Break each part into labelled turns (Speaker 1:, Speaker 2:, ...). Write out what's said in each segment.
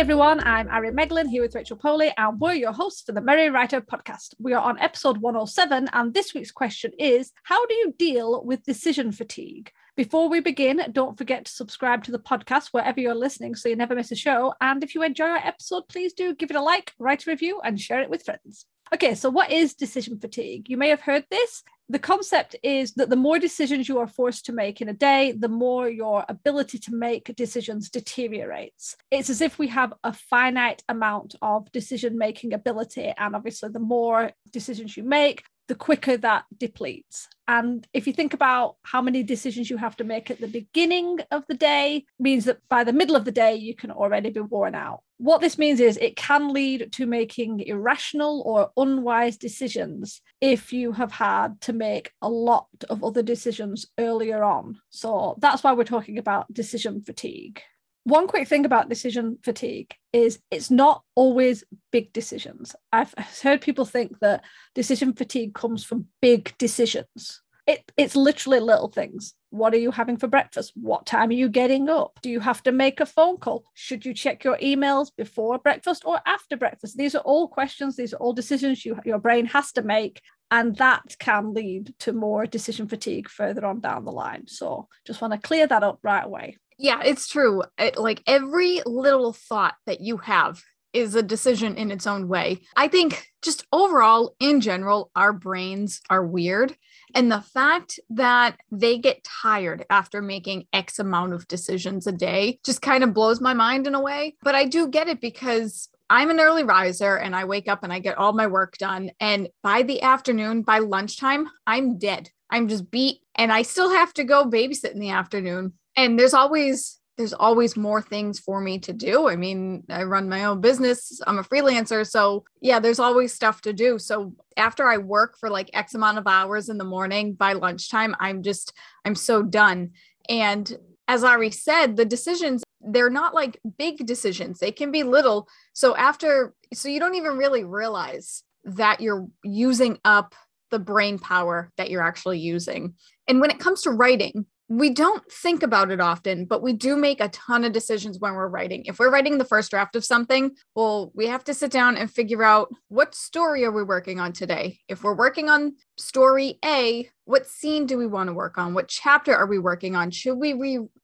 Speaker 1: everyone, I'm Ari Meghlen here with Rachel Poli, and we're your hosts for the Merry Writer podcast. We are on episode 107, and this week's question is How do you deal with decision fatigue? Before we begin, don't forget to subscribe to the podcast wherever you're listening so you never miss a show. And if you enjoy our episode, please do give it a like, write a review, and share it with friends. Okay, so what is decision fatigue? You may have heard this. The concept is that the more decisions you are forced to make in a day, the more your ability to make decisions deteriorates. It's as if we have a finite amount of decision making ability. And obviously, the more decisions you make, the quicker that depletes. And if you think about how many decisions you have to make at the beginning of the day, means that by the middle of the day, you can already be worn out. What this means is it can lead to making irrational or unwise decisions if you have had to make a lot of other decisions earlier on. So that's why we're talking about decision fatigue one quick thing about decision fatigue is it's not always big decisions. I've heard people think that decision fatigue comes from big decisions. It, it's literally little things. What are you having for breakfast? What time are you getting up? Do you have to make a phone call? Should you check your emails before breakfast or after breakfast? These are all questions, these are all decisions you, your brain has to make. And that can lead to more decision fatigue further on down the line. So just want to clear that up right away.
Speaker 2: Yeah, it's true. It, like every little thought that you have is a decision in its own way. I think just overall, in general, our brains are weird. And the fact that they get tired after making X amount of decisions a day just kind of blows my mind in a way. But I do get it because I'm an early riser and I wake up and I get all my work done. And by the afternoon, by lunchtime, I'm dead. I'm just beat and I still have to go babysit in the afternoon and there's always there's always more things for me to do. I mean, I run my own business. I'm a freelancer, so yeah, there's always stuff to do. So after I work for like X amount of hours in the morning by lunchtime, I'm just I'm so done. And as Ari said, the decisions they're not like big decisions. They can be little. So after so you don't even really realize that you're using up the brain power that you're actually using. And when it comes to writing, we don't think about it often, but we do make a ton of decisions when we're writing. If we're writing the first draft of something, well, we have to sit down and figure out what story are we working on today? If we're working on story A, what scene do we want to work on? What chapter are we working on? Should we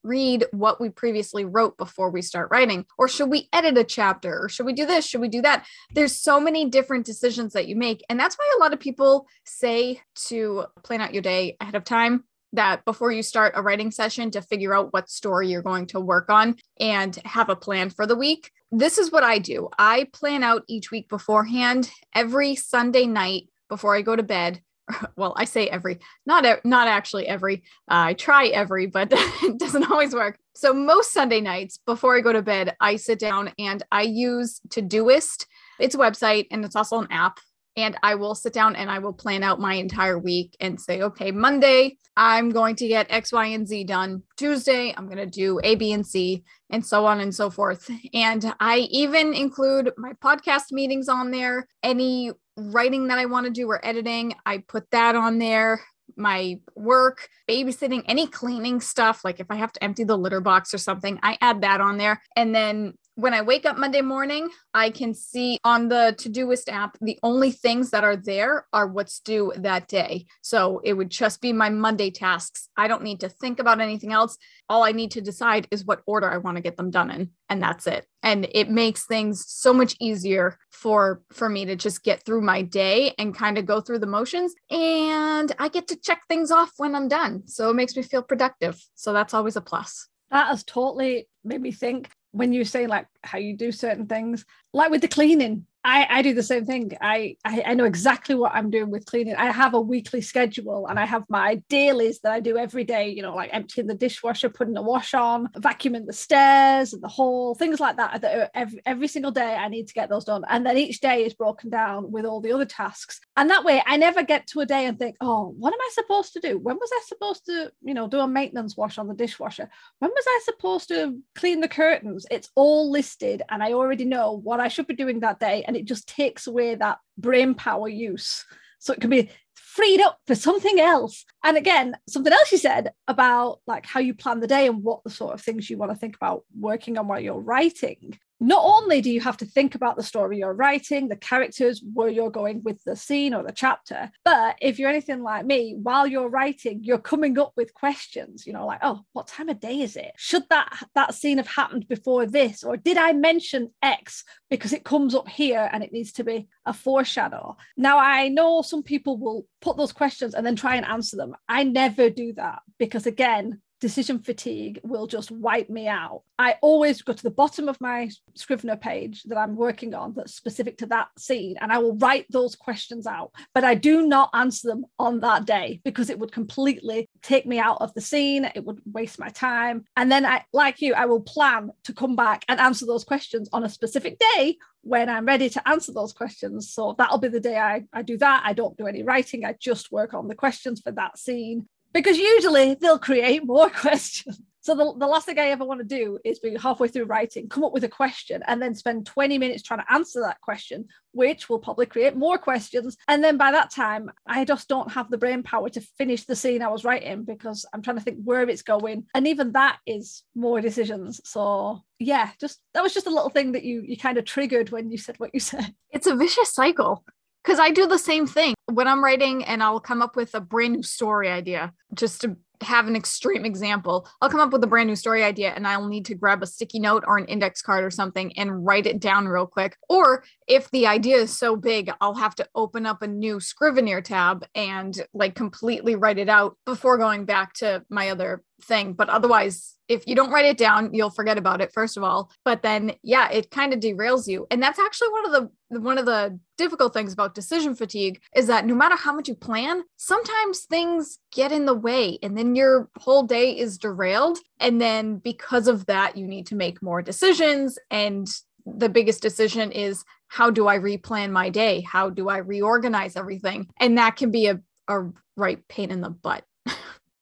Speaker 2: reread what we previously wrote before we start writing? Or should we edit a chapter? Or should we do this? Should we do that? There's so many different decisions that you make. And that's why a lot of people say to plan out your day ahead of time that before you start a writing session to figure out what story you're going to work on and have a plan for the week. This is what I do. I plan out each week beforehand every Sunday night before I go to bed. Well, I say every, not not actually every. Uh, I try every, but it doesn't always work. So most Sunday nights before I go to bed, I sit down and I use Todoist. It's a website and it's also an app and I will sit down and I will plan out my entire week and say, okay, Monday, I'm going to get X, Y, and Z done. Tuesday, I'm going to do A, B, and C, and so on and so forth. And I even include my podcast meetings on there, any writing that I want to do or editing, I put that on there. My work, babysitting, any cleaning stuff, like if I have to empty the litter box or something, I add that on there. And then when I wake up Monday morning, I can see on the To Todoist app, the only things that are there are what's due that day. So it would just be my Monday tasks. I don't need to think about anything else. All I need to decide is what order I want to get them done in, and that's it. And it makes things so much easier for for me to just get through my day and kind of go through the motions and I get to check things off when I'm done. So it makes me feel productive. So that's always a plus.
Speaker 1: That has totally made me think when you say like how you do certain things, like with the cleaning, I, I do the same thing. I, I, I know exactly what I'm doing with cleaning. I have a weekly schedule and I have my dailies that I do every day, you know, like emptying the dishwasher, putting the wash on, vacuuming the stairs and the hall, things like that. that every, every single day I need to get those done. And then each day is broken down with all the other tasks. And that way I never get to a day and think, oh, what am I supposed to do? When was I supposed to, you know, do a maintenance wash on the dishwasher? When was I supposed to clean the curtains? It's all listed and I already know what I should be doing that day. And it just takes away that brain power use. So it can be freed up for something else. And again, something else you said about like how you plan the day and what the sort of things you want to think about working on while you're writing not only do you have to think about the story you're writing, the characters, where you're going with the scene or the chapter, but if you're anything like me, while you're writing, you're coming up with questions, you know, like, oh, what time of day is it? Should that that scene have happened before this? Or did I mention X because it comes up here and it needs to be a foreshadow? Now I know some people will put those questions and then try and answer them. I never do that because again, decision fatigue will just wipe me out. I always go to the bottom of my Scrivener page that I'm working on that's specific to that scene and I will write those questions out. But I do not answer them on that day because it would completely take me out of the scene. It would waste my time. And then I like you, I will plan to come back and answer those questions on a specific day when I'm ready to answer those questions. So that'll be the day I, I do that. I don't do any writing. I just work on the questions for that scene because usually they'll create more questions. So the, the last thing I ever want to do is be halfway through writing, come up with a question, and then spend 20 minutes trying to answer that question, which will probably create more questions. And then by that time, I just don't have the brain power to finish the scene I was writing because I'm trying to think where it's going. And even that is more decisions. So yeah, just that was just a little thing that you you kind of triggered when you said what you said.
Speaker 2: It's a vicious cycle because I do the same thing when I'm writing and I'll come up with a brand new story idea just to have an extreme example. I'll come up with a brand new story idea and I'll need to grab a sticky note or an index card or something and write it down real quick. Or if the idea is so big, I'll have to open up a new Scrivener tab and like completely write it out before going back to my other thing. But otherwise, if you don't write it down, you'll forget about it first of all. But then yeah, it kind of derails you. And that's actually one of the one of the difficult things about decision fatigue is that no matter how much you plan, sometimes things get in the way and then your whole day is derailed and then because of that you need to make more decisions and the biggest decision is how do I replan my day? How do I reorganize everything? And that can be a, a right pain in the butt.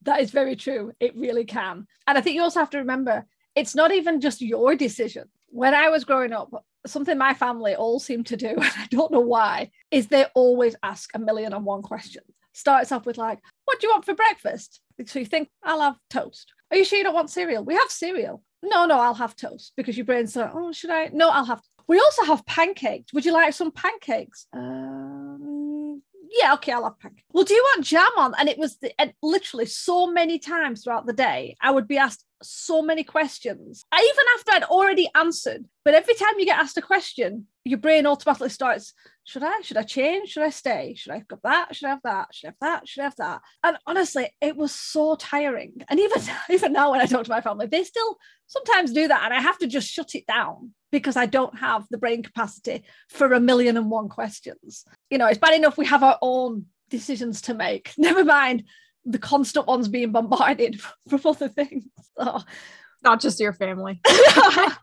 Speaker 1: That is very true. It really can. And I think you also have to remember it's not even just your decision. When I was growing up, something my family all seem to do, and I don't know why, is they always ask a million and one questions. Starts off with like, what do you want for breakfast? So you think, I'll have toast. Are you sure you don't want cereal? We have cereal. No, no, I'll have toast because your brain's like, oh, should I? No, I'll have. We also have pancakes. Would you like some pancakes? Um, yeah, okay, I'll have pancakes. Well, do you want jam on? And it was the, and literally so many times throughout the day, I would be asked so many questions. I, even after I'd already answered, but every time you get asked a question, your brain automatically starts, should I? Should I change? Should I stay? Should I have that? Should I have that? Should I have that? Should I have that? And honestly, it was so tiring. And even, even now when I talk to my family, they still sometimes do that. And I have to just shut it down because I don't have the brain capacity for a million and one questions. You know, it's bad enough we have our own decisions to make. Never mind the constant ones being bombarded from other things. So.
Speaker 2: Not just your family. I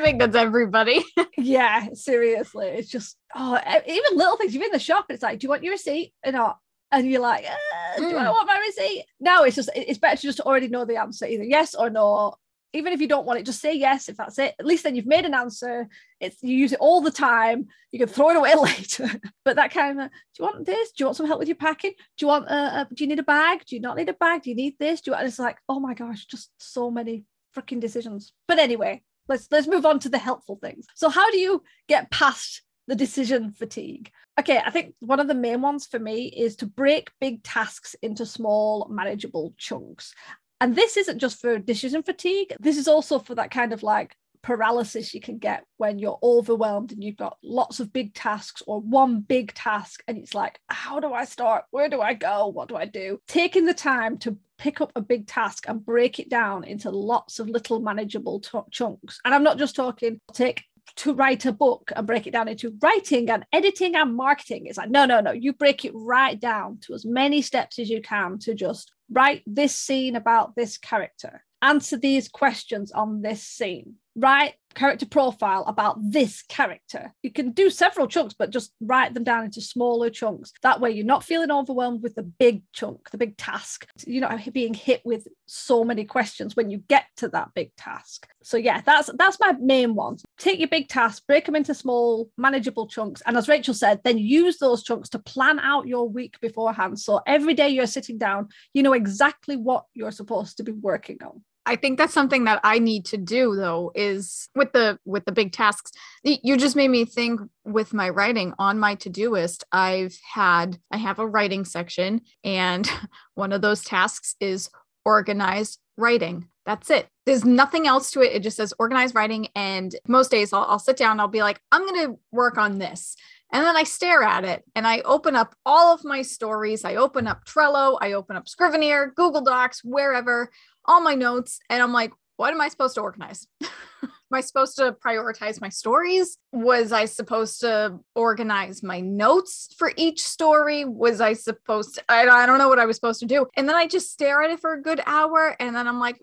Speaker 2: think that's everybody.
Speaker 1: yeah, seriously. It's just, oh, even little things. You're in the shop, it's like, do you want your receipt or not? And you're like, uh, do mm. I want my receipt? No, it's just, it's better to just already know the answer, either yes or no even if you don't want it, just say yes if that's it. At least then you've made an answer. It's you use it all the time. You can throw it away later. but that kind of, do you want this? Do you want some help with your packing? Do you want a, a do you need a bag? Do you not need a bag? Do you need this? Do you and it's like, oh my gosh, just so many freaking decisions. But anyway, let's let's move on to the helpful things. So how do you get past the decision fatigue? Okay, I think one of the main ones for me is to break big tasks into small, manageable chunks. And this isn't just for decision fatigue, this is also for that kind of like paralysis you can get when you're overwhelmed and you've got lots of big tasks or one big task and it's like how do i start? Where do i go? What do i do? Taking the time to pick up a big task and break it down into lots of little manageable t- chunks. And i'm not just talking take to write a book and break it down into writing and editing and marketing. It's like, no, no, no. You break it right down to as many steps as you can to just write this scene about this character, answer these questions on this scene. write character profile about this character. You can do several chunks, but just write them down into smaller chunks. That way, you're not feeling overwhelmed with the big chunk, the big task. You're not being hit with so many questions when you get to that big task. So yeah, that's that's my main one. Take your big tasks, break them into small, manageable chunks, and as Rachel said, then use those chunks to plan out your week beforehand. So every day you're sitting down, you know exactly what you're supposed to be working on.
Speaker 2: I think that's something that I need to do though is with the with the big tasks. You just made me think with my writing on my to-do list. I've had I have a writing section and one of those tasks is organized writing. That's it. There's nothing else to it. It just says organized writing. And most days I'll, I'll sit down, I'll be like, I'm going to work on this. And then I stare at it and I open up all of my stories. I open up Trello, I open up Scrivener, Google Docs, wherever, all my notes. And I'm like, what am I supposed to organize? Am I supposed to prioritize my stories? Was I supposed to organize my notes for each story? Was I supposed to? I, I don't know what I was supposed to do. And then I just stare at it for a good hour. And then I'm like,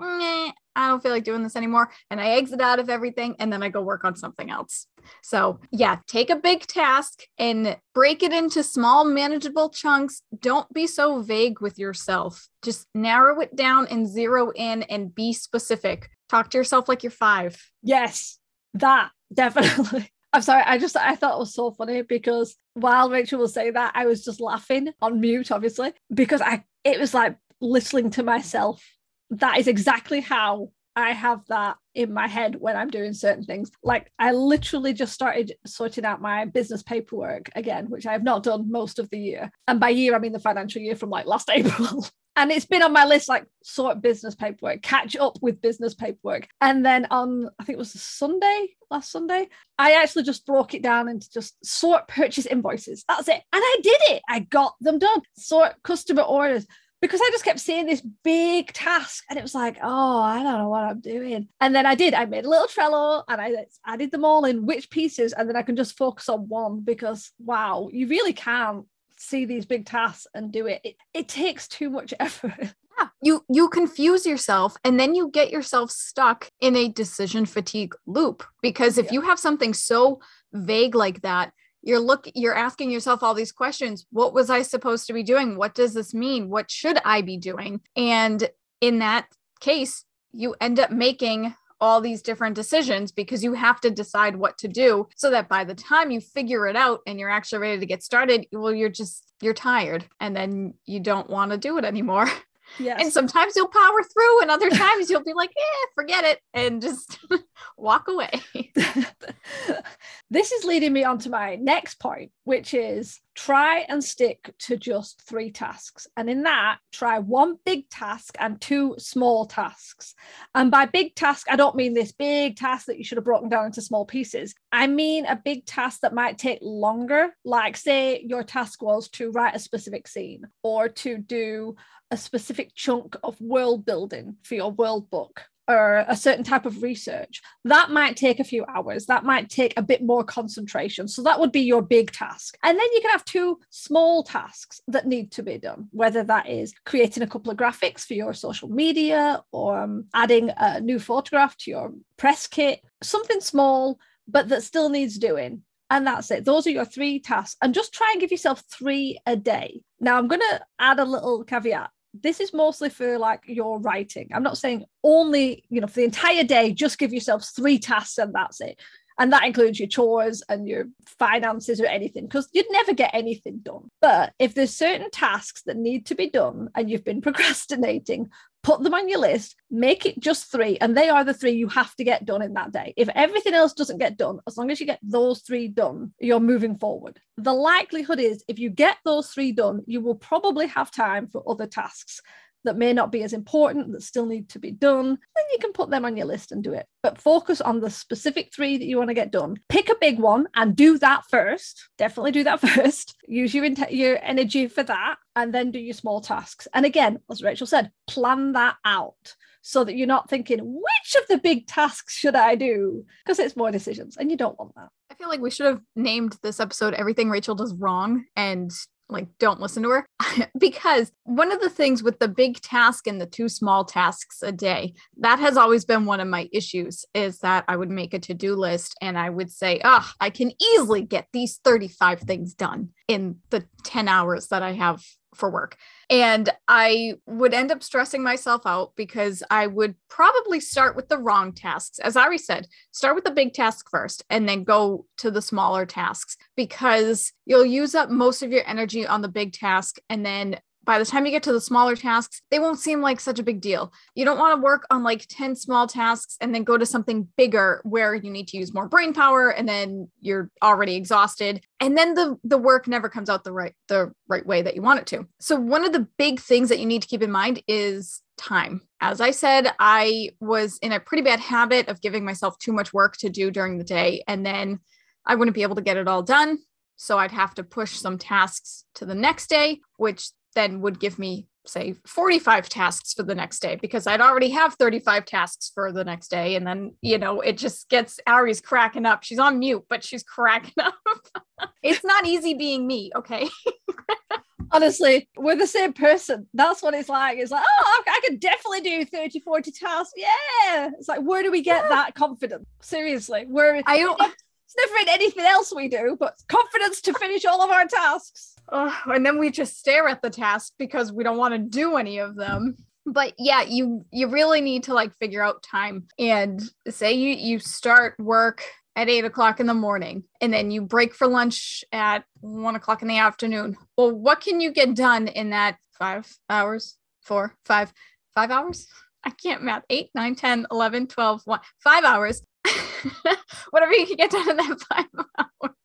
Speaker 2: I don't feel like doing this anymore. And I exit out of everything and then I go work on something else. So, yeah, take a big task and break it into small, manageable chunks. Don't be so vague with yourself. Just narrow it down and zero in and be specific. Talk to yourself like you're five.
Speaker 1: Yes, that definitely. I'm sorry, I just I thought it was so funny because while Rachel was saying that, I was just laughing on mute, obviously, because I it was like listening to myself. That is exactly how I have that in my head when I'm doing certain things. Like I literally just started sorting out my business paperwork again, which I have not done most of the year. And by year, I mean the financial year from like last April and it's been on my list like sort business paperwork catch up with business paperwork. And then on i think it was sunday last sunday i actually just broke it down into just sort purchase invoices. That's it. And i did it. I got them done. Sort customer orders. Because I just kept seeing this big task. And it was like, oh, I don't know what I'm doing. And then I did, I made a little Trello and I added them all in which pieces, and then I can just focus on one because wow, you really can see these big tasks and do it. It, it takes too much effort.
Speaker 2: Yeah. You you confuse yourself and then you get yourself stuck in a decision fatigue loop because if yeah. you have something so vague like that, you're look you're asking yourself all these questions. What was I supposed to be doing? What does this mean? What should I be doing? And in that case, you end up making all these different decisions because you have to decide what to do so that by the time you figure it out and you're actually ready to get started, well, you're just, you're tired and then you don't want to do it anymore. Yes. And sometimes you'll power through, and other times you'll be like, eh, forget it, and just walk away.
Speaker 1: this is leading me on to my next point, which is try and stick to just three tasks. And in that, try one big task and two small tasks. And by big task, I don't mean this big task that you should have broken down into small pieces. I mean a big task that might take longer. Like, say, your task was to write a specific scene or to do a specific chunk of world building for your world book or a certain type of research, that might take a few hours. That might take a bit more concentration. So that would be your big task. And then you can have two small tasks that need to be done, whether that is creating a couple of graphics for your social media or um, adding a new photograph to your press kit, something small, but that still needs doing. And that's it. Those are your three tasks. And just try and give yourself three a day. Now, I'm going to add a little caveat this is mostly for like your writing. I'm not saying only, you know, for the entire day, just give yourself three tasks and that's it. And that includes your chores and your finances or anything, because you'd never get anything done. But if there's certain tasks that need to be done and you've been procrastinating, put them on your list, make it just three, and they are the three you have to get done in that day. If everything else doesn't get done, as long as you get those three done, you're moving forward. The likelihood is if you get those three done, you will probably have time for other tasks that may not be as important that still need to be done, then you can put them on your list and do it. But focus on the specific three that you want to get done. Pick a big one and do that first. Definitely do that first. Use your, your energy for that and then do your small tasks. And again, as Rachel said, plan that out so that you're not thinking, which of the big tasks should I do? Because it's more decisions and you don't want that.
Speaker 2: I feel like we should have named this episode Everything Rachel Does Wrong and like don't listen to her because one of the things with the big task and the two small tasks a day that has always been one of my issues is that i would make a to-do list and i would say oh i can easily get these 35 things done in the 10 hours that i have for work. And I would end up stressing myself out because I would probably start with the wrong tasks. As Ari said, start with the big task first and then go to the smaller tasks because you'll use up most of your energy on the big task and then by the time you get to the smaller tasks, they won't seem like such a big deal. You don't want to work on like 10 small tasks and then go to something bigger where you need to use more brain power and then you're already exhausted. And then the the work never comes out the right the right way that you want it to. So one of the big things that you need to keep in mind is time. As I said, I was in a pretty bad habit of giving myself too much work to do during the day and then I wouldn't be able to get it all done. So I'd have to push some tasks to the next day, which then would give me say 45 tasks for the next day because I'd already have 35 tasks for the next day. And then, you know, it just gets Ari's cracking up. She's on mute, but she's cracking up. it's not easy being me. Okay.
Speaker 1: Honestly, we're the same person. That's what it's like. It's like, oh, I can definitely do 30, 40 tasks. Yeah. It's like, where do we get yeah. that confidence? Seriously, where
Speaker 2: I don't.
Speaker 1: It's never in anything else we do, but confidence to finish all of our tasks.
Speaker 2: Uh, and then we just stare at the task because we don't want to do any of them. But yeah you you really need to like figure out time. And say you you start work at eight o'clock in the morning and then you break for lunch at one o'clock in the afternoon. Well what can you get done in that five hours? Four five five hours? I can't math. Eight nine ten eleven twelve one five hours whatever you can get done in that five hours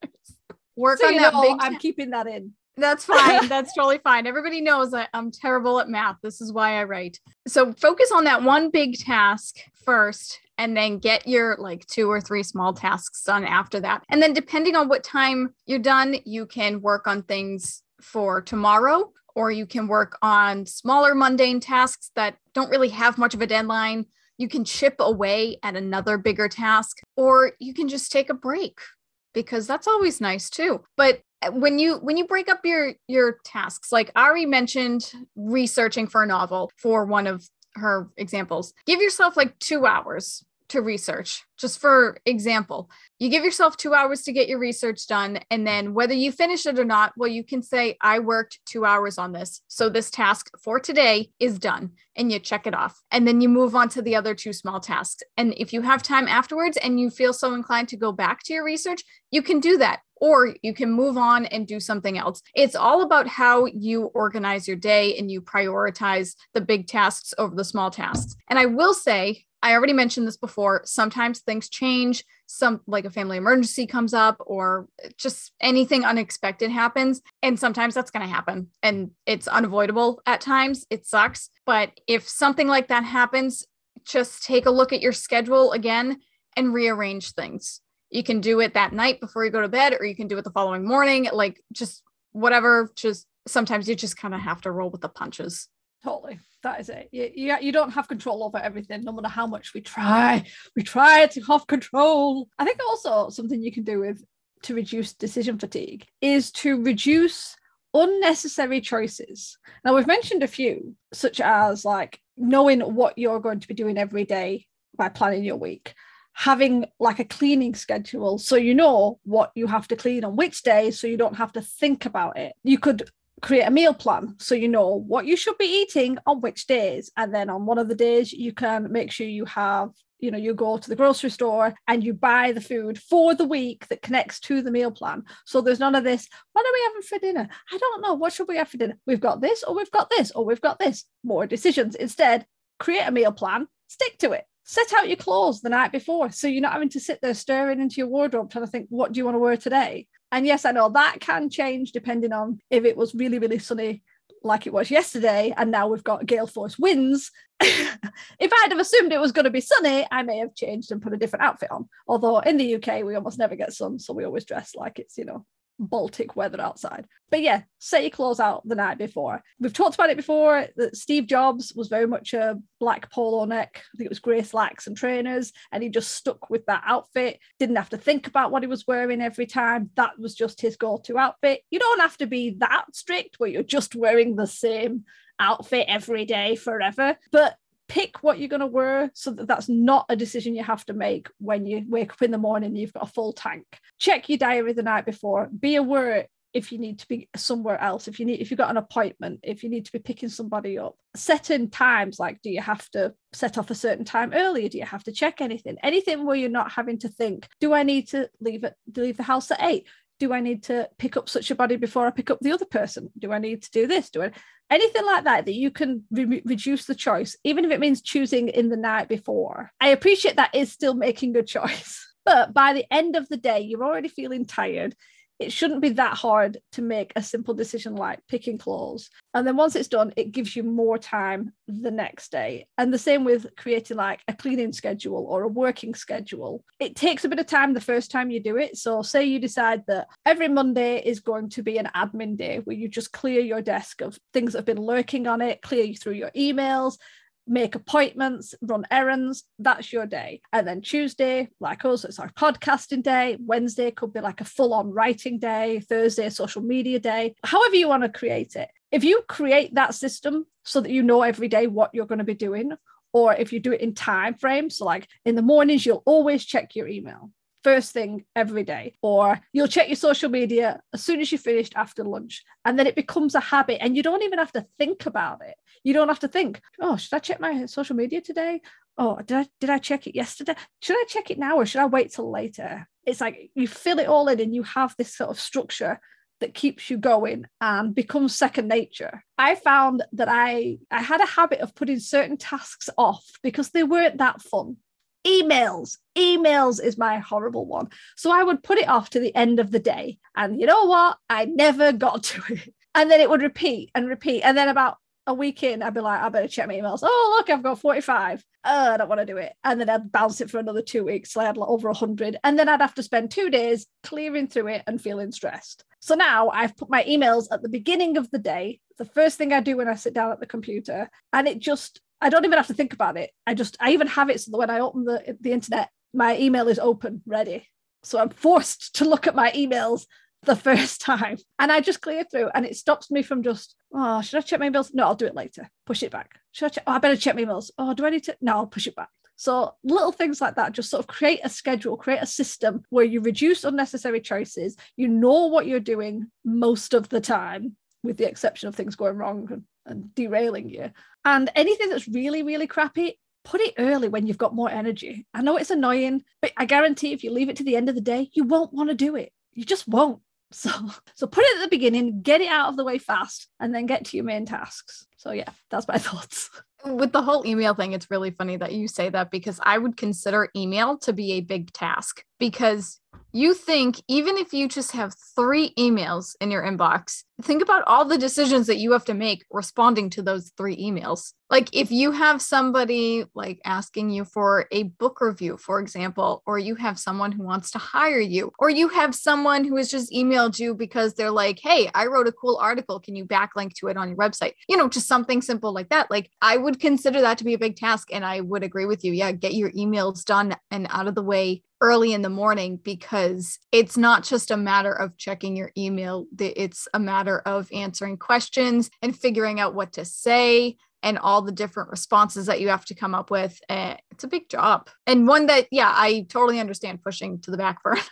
Speaker 1: work so on that know, big i'm keeping that in
Speaker 2: that's fine. That's totally fine. Everybody knows that I'm terrible at math. This is why I write. So focus on that one big task first and then get your like two or three small tasks done after that. And then depending on what time you're done, you can work on things for tomorrow or you can work on smaller mundane tasks that don't really have much of a deadline. You can chip away at another bigger task or you can just take a break because that's always nice too. But eh, when you when you break up your your tasks like ari mentioned researching for a novel for one of her examples give yourself like two hours to research. Just for example you give yourself two hours to get your research done and then whether you finish it or not well you can say i worked two hours on this so this task for today is done and you check it off. And then you move on to the other two small tasks. And if you have time afterwards and you feel so inclined to go back to your research you can do that or you can move on and do something else. It's all about how you organize your day and you prioritize the big tasks over the small tasks. And I will say, I already mentioned this before, sometimes things change, some like a family emergency comes up or just anything unexpected happens and sometimes that's going to happen and it's unavoidable at times. It sucks, but if something like that happens, just take a look at your schedule again and rearrange things you can do it that night before you go to bed or you can do it the following morning like just whatever just sometimes you just kind of have to roll with the punches.
Speaker 1: Totally. That is it. You, you, you don't have control over everything no matter how much we try. We try to have control. I think also something you can do with to reduce decision fatigue is to reduce unnecessary choices. Now we've mentioned a few such as like knowing what you're going to be doing every day by planning your week having like a cleaning schedule. So you know what you have to clean on which day so you don't have to think about it. You could create a meal plan so you know what you should be eating on which days. And then on one of the days you can make sure you have you know you go to the grocery store and you buy the food for the week that connects to the meal plan. So there's none of this what are we having for dinner? I don't know. What should we have for dinner? We've got this or we've got this or we've got this. More decisions. Instead create a meal plan stick to it set out your clothes the night before so you're not having to sit there staring into your wardrobe trying to think what do you want to wear today? And yes i know that can change depending on if it was really really sunny like it was yesterday and now we've got gale force winds. If i'd have assumed it was going to be sunny i may have changed and put a different outfit on. Although in the uk we almost never get sun so we always dress like it's you know Baltic weather outside. But yeah, set your clothes out the night before. We've talked about it before that Steve Jobs was very much a black polo neck. I think it was grey slacks and trainers, and he just stuck with that outfit. Didn't have to think about what he was wearing every time. That was just his go to outfit. You don't have to be that strict where you're just wearing the same outfit every day forever. But pick what you're going to wear so that that's not a decision you have to make when you wake up in the morning you've got a full tank. Check your diary the night before. Be aware if you need to be somewhere else if you need if you've got an appointment if you need to be picking somebody up. Certain times like do you have to set off a certain time earlier? Do you have to check anything? Anything where you're not having to think do i need to leave it leave the house at eight? Do I need to pick up such a body before I pick up the other person? Do I need to do this? Do I anything like that that you can re- reduce the choice, even if it means choosing in the night before? I appreciate that is still making a choice, but by the end of the day, you're already feeling tired it shouldn't be that hard to make a simple decision like picking clothes. And then once it's done, it gives you more time the next day. And the same with creating like a cleaning schedule or a working schedule. It takes a bit of time the first time you do it. So, say you decide that every Monday is going to be an admin day where you just clear your desk of things that have been lurking on it, clear through your emails, make appointments, run errands. That's your day. And then Tuesday, like us, it's our podcasting day. Wednesday could be like a full on writing day. Thursday, social media day. However, you want to create it. If you create that system so that you know every day what you're going to be doing, or if you do it in time frames, so like in the mornings, you'll always check your email first thing every day, or you'll check your social media as soon as you finished after lunch, and then it becomes a habit, and you don't even have to think about it. You don't have to think, oh, should I check my social media today? Oh, did I did I check it yesterday? Should I check it now or should I wait till later? It's like you fill it all in and you have this sort of structure that keeps you going and becomes second nature. I found that I I had a habit of putting certain tasks off because they weren't that fun. Emails, emails is my horrible one. So I would put it off to the end of the day. And you know what? I never got to it. And then it would repeat and repeat. And then about a week in, I'd be like, I better check my emails. Oh, look, I've got 45. Oh, I don't want to do it. And then I'd bounce it for another two weeks. So I had like over 100. And then I'd have to spend two days clearing through it and feeling stressed. So now I've put my emails at the beginning of the day, the first thing I do when I sit down at the computer. And it just, I don't even have to think about it. I just, I even have it so that when I open the, the internet, my email is open, ready. So I'm forced to look at my emails the first time. And I just clear through and it stops me from just, oh, should I check my emails? No, I'll do it later. Push it back. Should I check? Oh, I better check my emails. Oh, do I need to? No, I'll push it back. So little things like that, just sort of create a schedule, create a system where you reduce unnecessary choices. You know what you're doing most of the time, with the exception of things going wrong and, and derailing you. And anything that's really, really crappy, put it early when you've got more energy. I know it's annoying, but I guarantee if you leave it to the end of the day, you won't want to do it. You just won't. So, so put it at the beginning, get it out of the way fast, and then get to your main tasks. So yeah, that's my thoughts.
Speaker 2: With the whole email thing, it's really funny that you say that because I would consider email to be a big task because you think even if you just have three emails in your inbox, think about all the decisions that you have to make responding to those three emails. Like if you have somebody like asking you for a book review, for example, or you have someone who wants to hire you, or you have someone who has just emailed you because they're like, hey, I wrote a cool article. Can you backlink to it on your website? You know, just something simple like that. Like I would consider that to be a big task. And I would agree with you. Yeah, get your emails done and out of the way early in the morning because it's not just a matter of checking your email, it's a matter of answering questions and figuring out what to say and all the different responses that you have to come up with. Uh, it's a big job and one that, yeah, I totally understand pushing to the back burner.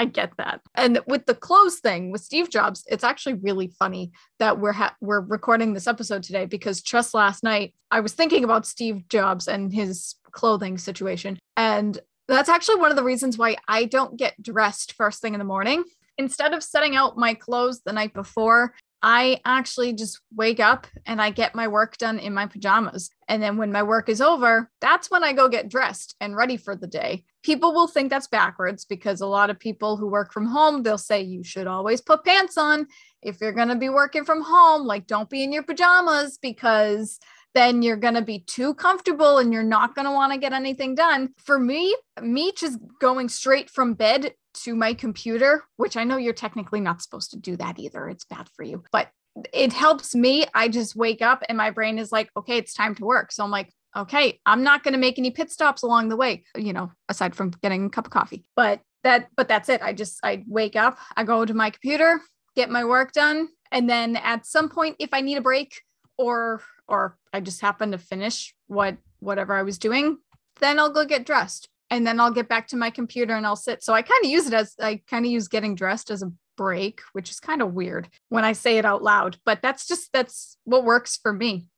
Speaker 2: I get that. And with the clothes thing with Steve Jobs, it's actually really funny that we're ha- we're recording this episode today because just last night I was thinking about Steve Jobs and his clothing situation and that's actually one of the reasons why I don't get dressed first thing in the morning. Instead of setting out my clothes the night before, I actually just wake up and I get my work done in my pajamas. And then when my work is over, that's when I go get dressed and ready for the day. People will think that's backwards because a lot of people who work from home, they'll say you should always put pants on if you're going to be working from home. Like, don't be in your pajamas because then you're going to be too comfortable and you're not going to want to get anything done. For me, me just going straight from bed to my computer, which I know you're technically not supposed to do that either. It's bad for you, but it helps me. I just wake up and my brain is like, okay, it's time to work. So I'm like, okay, I'm not going to make any pit stops along the way, you know, aside from getting a cup of coffee. But that, but that's it. I just, I wake up, I go to my computer, get my work done. And then at some point, if I need a break or, or I just happen to finish what, whatever I was doing, then I'll go get dressed and then I'll get back to my computer and I'll sit. So I kind of use it as I kind of use getting dressed as a break, which is kind of weird when I say it out loud, but that's just that's what works for me.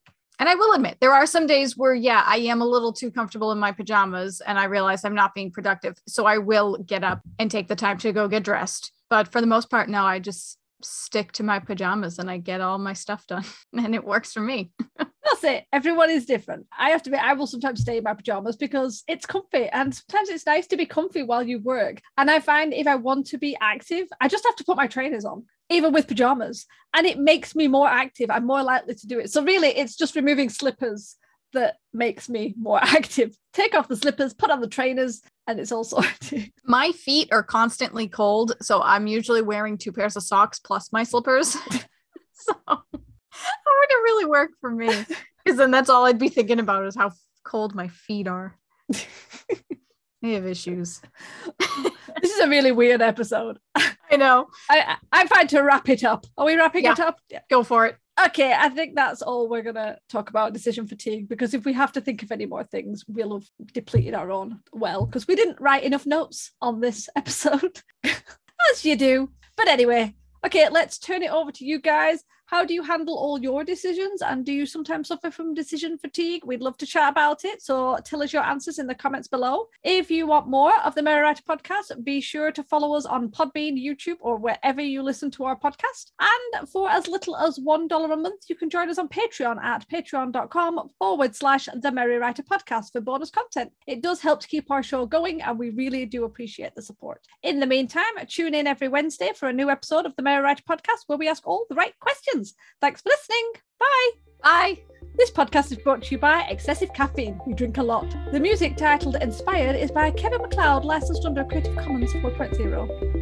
Speaker 2: And I will admit, there are some days where, yeah, I am a little too comfortable in my pajamas and I realize I'm not being productive. So I will get up and take the time to go get dressed. But for the most part, now I just stick to my pajamas and I get all my stuff done and it works for me.
Speaker 1: That's it. Everyone is different. I have to be, I will sometimes stay in my pajamas because it's comfy and sometimes it's nice to be comfy while you work. And I find if I want to be active, I just have to put my trainers on, even with pajamas, and it makes me more active. I'm more likely to do it. So really, it's just removing slippers that makes me more active. Take off the slippers, put on the trainers, and it's all sorted.
Speaker 2: My feet are constantly cold, so I'm usually wearing two pairs of socks plus my slippers. so that wouldn't really work for me. Because then that's all I'd be thinking about is how cold my feet are. I have issues.
Speaker 1: this is a really weird episode.
Speaker 2: I know.
Speaker 1: I I'm fine to wrap it up. Are we wrapping
Speaker 2: Yeah.
Speaker 1: it up? Yeah.
Speaker 2: Go for it.
Speaker 1: Okay, I think that's all we're gonna talk about decision fatigue because if we have to think of any more things, we'll have depleted our own well because we didn't write enough notes on this episode, as you do. But anyway, okay, let's turn it over to you guys. How do you handle all your decisions? And do you sometimes suffer from decision fatigue? We'd love to chat about it. So tell us your answers in the comments below. If you want more of the Merry Writer podcast, be sure to follow us on Podbean, YouTube, or wherever you listen to our podcast. And for as little as $1 a month, you can join us on Patreon at patreon.com forward slash the Merry Writer podcast for bonus content. It does help to keep our show going, and we really do appreciate the support. In the meantime, tune in every Wednesday for a new episode of the Merry Writer podcast where we ask all the right questions. Thanks for listening. Bye.
Speaker 2: Bye.
Speaker 1: This podcast is brought to you by Excessive Caffeine. We drink a lot. The music titled Inspired is by Kevin MacLeod, licensed under Creative Commons 4.0.